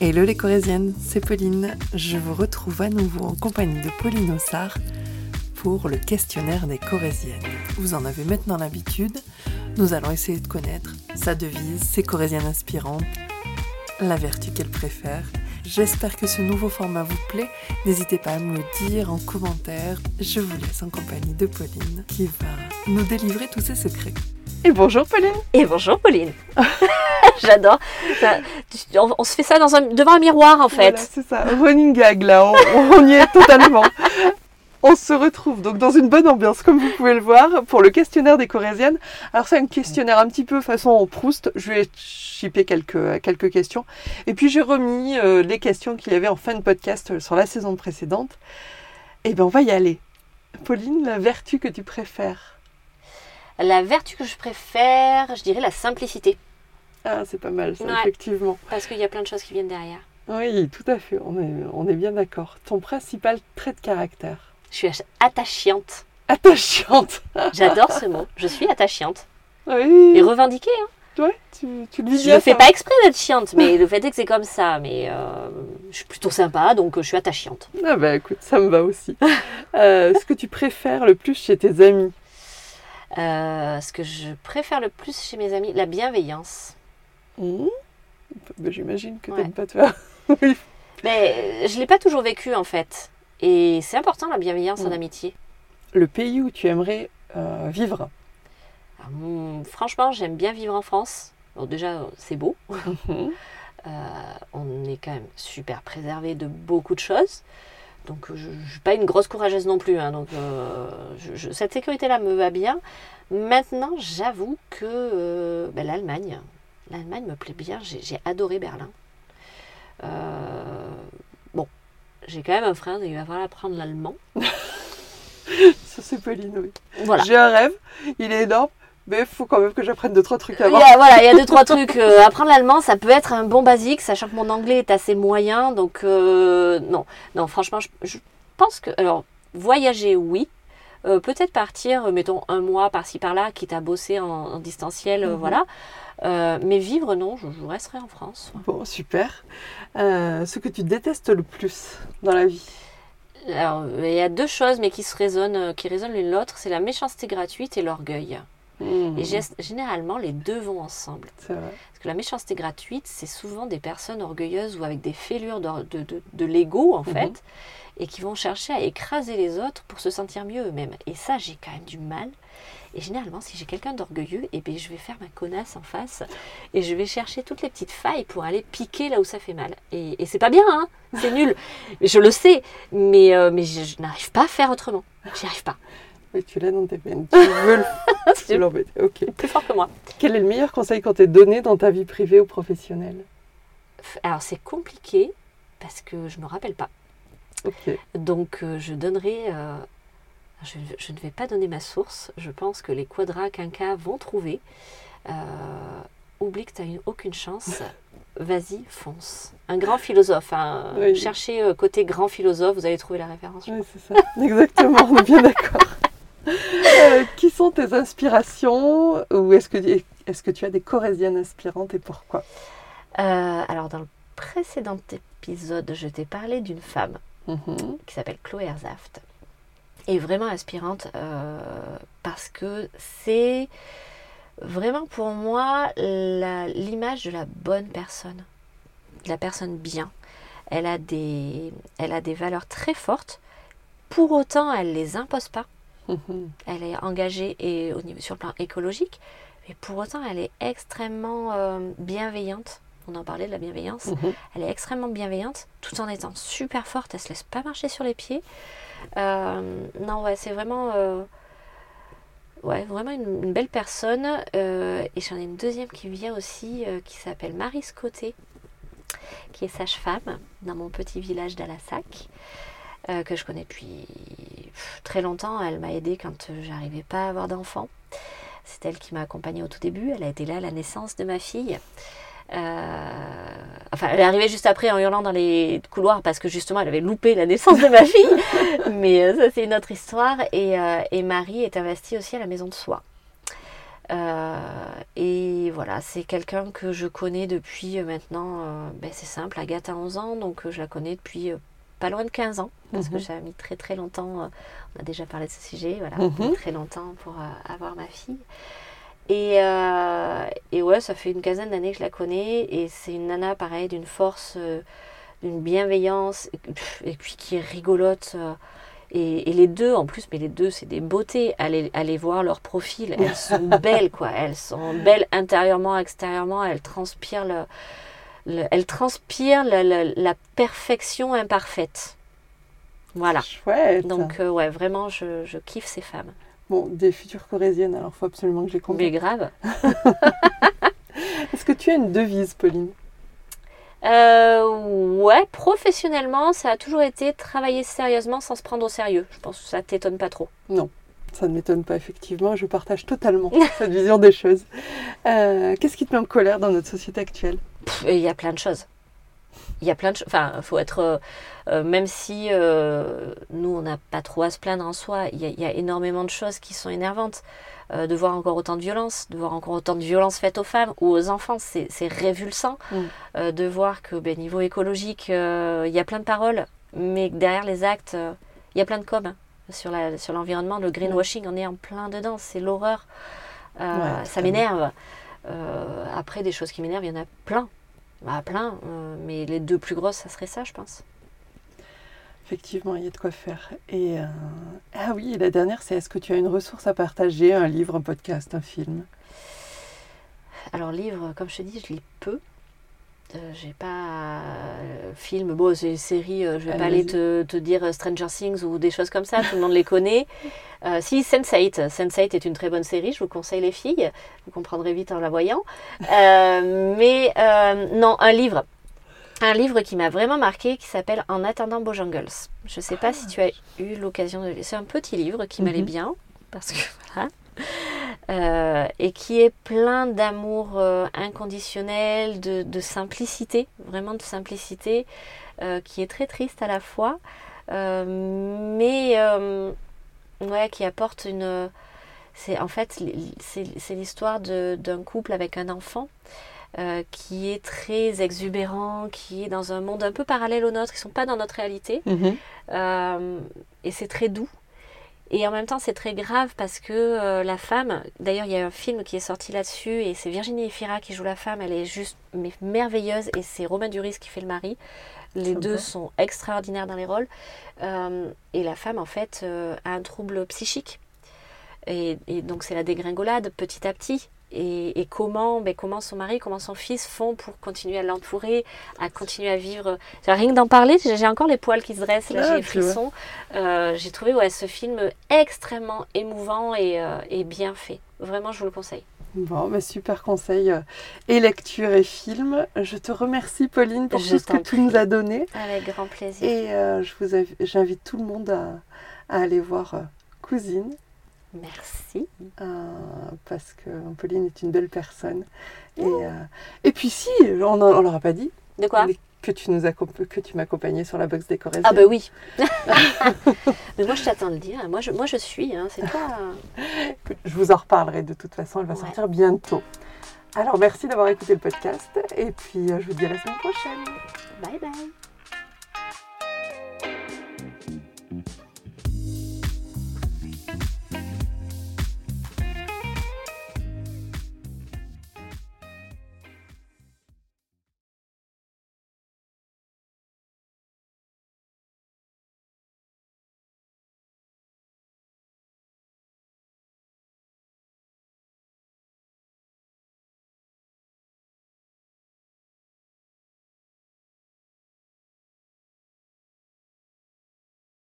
Hello les Corésiennes, c'est Pauline. Je vous retrouve à nouveau en compagnie de Pauline Ossard pour le questionnaire des Corésiennes. Vous en avez maintenant l'habitude. Nous allons essayer de connaître sa devise, ses Corésiennes inspirantes, la vertu qu'elle préfère. J'espère que ce nouveau format vous plaît. N'hésitez pas à me le dire en commentaire. Je vous laisse en compagnie de Pauline qui va nous délivrer tous ses secrets. Et bonjour Pauline Et bonjour Pauline J'adore. On, on se fait ça dans un- devant un miroir en fait. Voilà, c'est ça, running gag là, on, on y est totalement. On se retrouve donc dans une bonne ambiance, comme vous pouvez le voir, pour le questionnaire des Corésiennes. Alors c'est un questionnaire un petit peu façon Proust, je vais chipper quelques, quelques questions. Et puis j'ai remis euh, les questions qu'il y avait en fin de podcast sur la saison précédente. Et bien on va y aller. Pauline, la vertu que tu préfères? La vertu que je préfère, je dirais la simplicité. Ah c'est pas mal ça, Ouais. effectivement. Parce qu'il y a plein de choses qui viennent derrière. Oui, tout à fait, on est, on est bien d'accord. Ton principal trait de caractère? Je suis ach- attachante. Attachante J'adore ce mot. Je suis attachante. Oui Et revendiquée. Hein. Ouais, tu, tu le vis Je ne fais pas exprès d'être chiante, mais le fait est que c'est comme ça. Mais euh, je suis plutôt sympa, donc je suis attachante. Ah bah écoute, ça me va aussi. Euh, ce que tu préfères le plus chez tes amis? Euh, ce que je préfère le plus chez mes amis, la bienveillance. Mmh. Bah, J'imagine que Ouais. t'aimes pas toi. oui. Mais je ne l'ai pas toujours vécu en fait. Et c'est important la bienveillance en Mm. amitié. Le pays où tu aimerais euh, vivre? Alors, mm, franchement, j'aime bien vivre en France. Bon, déjà, c'est beau. Mhm. Euh, on est quand même super préservé de beaucoup de choses. Donc, je ne suis pas une grosse courageuse non plus. hein. donc, euh, je- je- cette sécurité-là me va bien. Maintenant, j'avoue que euh, ben, l'Allemagne, l'Allemagne me plaît bien. J'ai j'ai adoré Berlin. Euh, bon, j'ai quand même un frère, il va falloir apprendre l'allemand. Ça c'est Pauline, oui. Voilà. J'ai un rêve, il est énorme, mais il faut quand même que j'apprenne deux trois trucs Il avant. y a, voilà, il y a deux, trois trucs. Euh, apprendre l'allemand, ça peut être un bon basique, sachant que mon anglais est assez moyen. Donc, euh, non, non, franchement, je, je pense que. Alors, voyager, oui. Euh, Peut-être partir, euh, mettons, un mois par-ci par-là, quitte à bosser en, en distanciel, euh, Mhm. voilà. Euh, mais vivre, non, je, je resterai en France. Bon, super. Euh, ce que tu détestes le plus dans la vie? Alors, il y a deux choses, mais qui se résonnent, qui résonnent l'une l'autre c'est la méchanceté gratuite et l'orgueil. Mmh. Et gé- généralement, les deux vont ensemble. C'est vrai. Parce que la méchanceté gratuite, c'est souvent des personnes orgueilleuses ou avec des fêlures de, de, de- de l'ego, en Mhm. fait, et qui vont chercher à écraser les autres pour se sentir mieux eux-mêmes. Et ça, j'ai quand même du mal. Et généralement, si j'ai quelqu'un d'orgueilleux, eh bien, je vais faire ma connasse en face et je vais chercher toutes les petites failles pour aller piquer là où ça fait mal. Et, et c'est pas bien, hein c'est nul. Je le sais, mais, euh, mais je, je n'arrive pas à faire autrement. J'y arrive pas. Mais tu l'as dans tes peines. Tu veux le- tu l'embêter. Ok. plus fort que moi. Quel est le meilleur conseil qu'on t'ait donné dans ta vie privée ou professionnelle? Alors, c'est compliqué parce que je me rappelle pas. Ok. Donc euh, je donnerai, euh, je, je ne vais pas donner ma source, je pense que les quadras quinca vont trouver. Euh, oublie que tu n'as aucune chance, vas-y, fonce. Un grand philosophe, hein. Oui. cherchez côté grand philosophe, vous allez trouver la référence. Oui, c'est ça. Exactement, on est bien d'accord. Euh, qui sont tes inspirations ou est-ce que, est que tu as des corésiennes inspirantes et pourquoi? Euh, alors dans le précédent épisode, je t'ai parlé d'une femme Mhm. qui s'appelle Chloé Herzaft. Et vraiment inspirante euh, parce que c'est vraiment pour moi l'image de la bonne personne, de la personne bien. Elle a des, elle a des valeurs très fortes. Pour autant, elle les impose pas. Elle est engagée et au niveau sur le plan écologique, mais pour autant, elle est extrêmement euh, bienveillante. On en parlait de la bienveillance. Mhm. Elle est extrêmement bienveillante, tout en étant super forte. Elle se laisse pas marcher sur les pieds. Euh, non, ouais, c'est vraiment, euh, ouais, vraiment une, une belle personne. Et j'en ai une deuxième qui vient aussi, qui s'appelle Marie Scotté, qui est sage-femme dans mon petit village d'Alassac, euh, que je connais depuis très longtemps. Elle m'a aidée quand j'arrivais pas à avoir d'enfant. C'est elle qui m'a accompagnée au tout début. Elle a été là à la naissance de ma fille. Euh, enfin, elle est arrivée juste après en hurlant dans les couloirs parce que justement elle avait loupé la naissance de ma fille. Mais euh, ça, c'est une autre histoire. Et, et Marie est investie aussi à la maison de soie. Et voilà, c'est quelqu'un que je connais depuis maintenant, ben, c'est simple, Agathe a 11 ans, donc je la connais depuis pas loin de 15 ans, parce que Mhm. a mis très très longtemps, euh, on a déjà parlé de ce sujet, voilà, Mhm. très longtemps pour euh, avoir ma fille. Et, euh, et ouais, ça fait une quinzaine d'années que je la connais, et c'est une nana pareil, d'une force, euh, d'une bienveillance, et, puis qui est rigolote. euh, et, et les deux, en plus, mais les deux, c'est des beautés. Allez, allez voir leur profil. Elles sont belles, quoi. Elles sont belles intérieurement, extérieurement. Elles transpirent, le, le- elles transpirent le- le- la perfection imparfaite. Voilà. Chouette. Donc, euh, ouais, vraiment, je, je kiffe ces femmes. Bon, des futures corésiennes, alors faut absolument que j'ai Mais compris. grave. Est-ce que tu as une devise, Pauline? Euh, ouais, professionnellement, ça a toujours été travailler sérieusement sans se prendre au sérieux. Je pense que ça t'étonne pas trop. Ça ne m'étonne pas, effectivement. Je partage totalement cette vision des choses. Euh, Qu'est-ce qui te met en colère dans notre société actuelle? Il y a plein de choses. Il y a plein de choses. Enfin, il faut être. euh, euh, même si euh, nous, on n'a pas trop à se plaindre en soi, il y, a, il y a énormément de choses qui sont énervantes. Euh, de voir encore autant de violence, de voir encore autant de violence faites aux femmes ou aux enfants, c'est révulsant. Mm. De voir que, ben, niveau écologique, il y a plein de paroles, mais derrière les actes, il y a plein de com' hein, sur l'environnement. le greenwashing, on est en plein dedans, c'est l'horreur. Ouais, ça m'énerve. Euh, après, des choses qui m'énervent, il y en a plein. Bah, plein, euh, mais les deux plus grosses, ça serait ça, je pense. Effectivement, il y a de quoi faire. Et euh, ah oui, et la dernière, c'est est-ce que tu as une ressource à partager, un livre, un podcast, un film? Alors, livre, comme je te dis, je lis peu. Euh, j'ai pas euh, film, bon, c'est une série, euh, je vais pas Allez, aller te, te dire euh, Stranger Things ou des choses comme ça, tout le monde les connaît. Euh, si, Sense8, Sense8 est une très bonne série, je vous conseille les filles, vous comprendrez vite en la voyant. Euh, mais non, un livre. Un livre qui m'a vraiment marqué qui s'appelle En attendant Bojangles. Je sais pas si tu as eu l'occasion de lire. C'est un petit livre qui m'allait Mhm. bien, parce que voilà. Euh, et qui est plein d'amour euh, inconditionnel, de, de simplicité, vraiment de simplicité, euh, qui est très triste à la fois, mais ouais, qui apporte une. C'est en fait c'est l'histoire d'un couple avec un enfant. qui est très exubérant, qui est dans un monde un peu parallèle au nôtre, qui ne sont pas dans notre réalité. Euh, et c'est très doux. Et en même temps, c'est très grave parce que euh, la femme, d'ailleurs, il y a un film qui est sorti là-dessus et c'est Virginie Efira qui joue la femme. Elle est juste mais merveilleuse et c'est Romain Duris qui fait le mari. Les deux sont extraordinaires dans les rôles. Euh, et la femme, en fait, euh, a un trouble psychique. Et, et donc, c'est la dégringolade petit à petit. Et, et comment, ben, comment son mari, comment son fils font pour continuer à l'entourer, à continuer à vivre. Rien que d'en parler, j'ai encore les poils qui se dressent, là, Ah, j'ai les frissons. Euh, j'ai trouvé ouais, ce film extrêmement émouvant et, euh, et bien fait. Vraiment, je vous le conseille. Bon, bah, super conseil. euh, Et lecture et film. Je te remercie, Pauline, pour Je tout ce que tu nous as donné. Avec grand plaisir. Et euh, je vous invi- j'invite tout le monde à, à aller voir euh, Cousine, Merci. euh, parce que Pauline est une belle personne. Et, euh, et puis si, on ne l'aura pas dit, De quoi que tu nous accomp- que tu m'accompagnais sur la box des. Ah bah oui. Mais moi, je t'attends de le dire. Moi, je, moi, je suis. hein, C'est toi. Je vous en reparlerai de toute façon, elle va Ouais. sortir bientôt. Alors merci d'avoir écouté le podcast et puis euh, je vous dis à la semaine prochaine. Bye bye.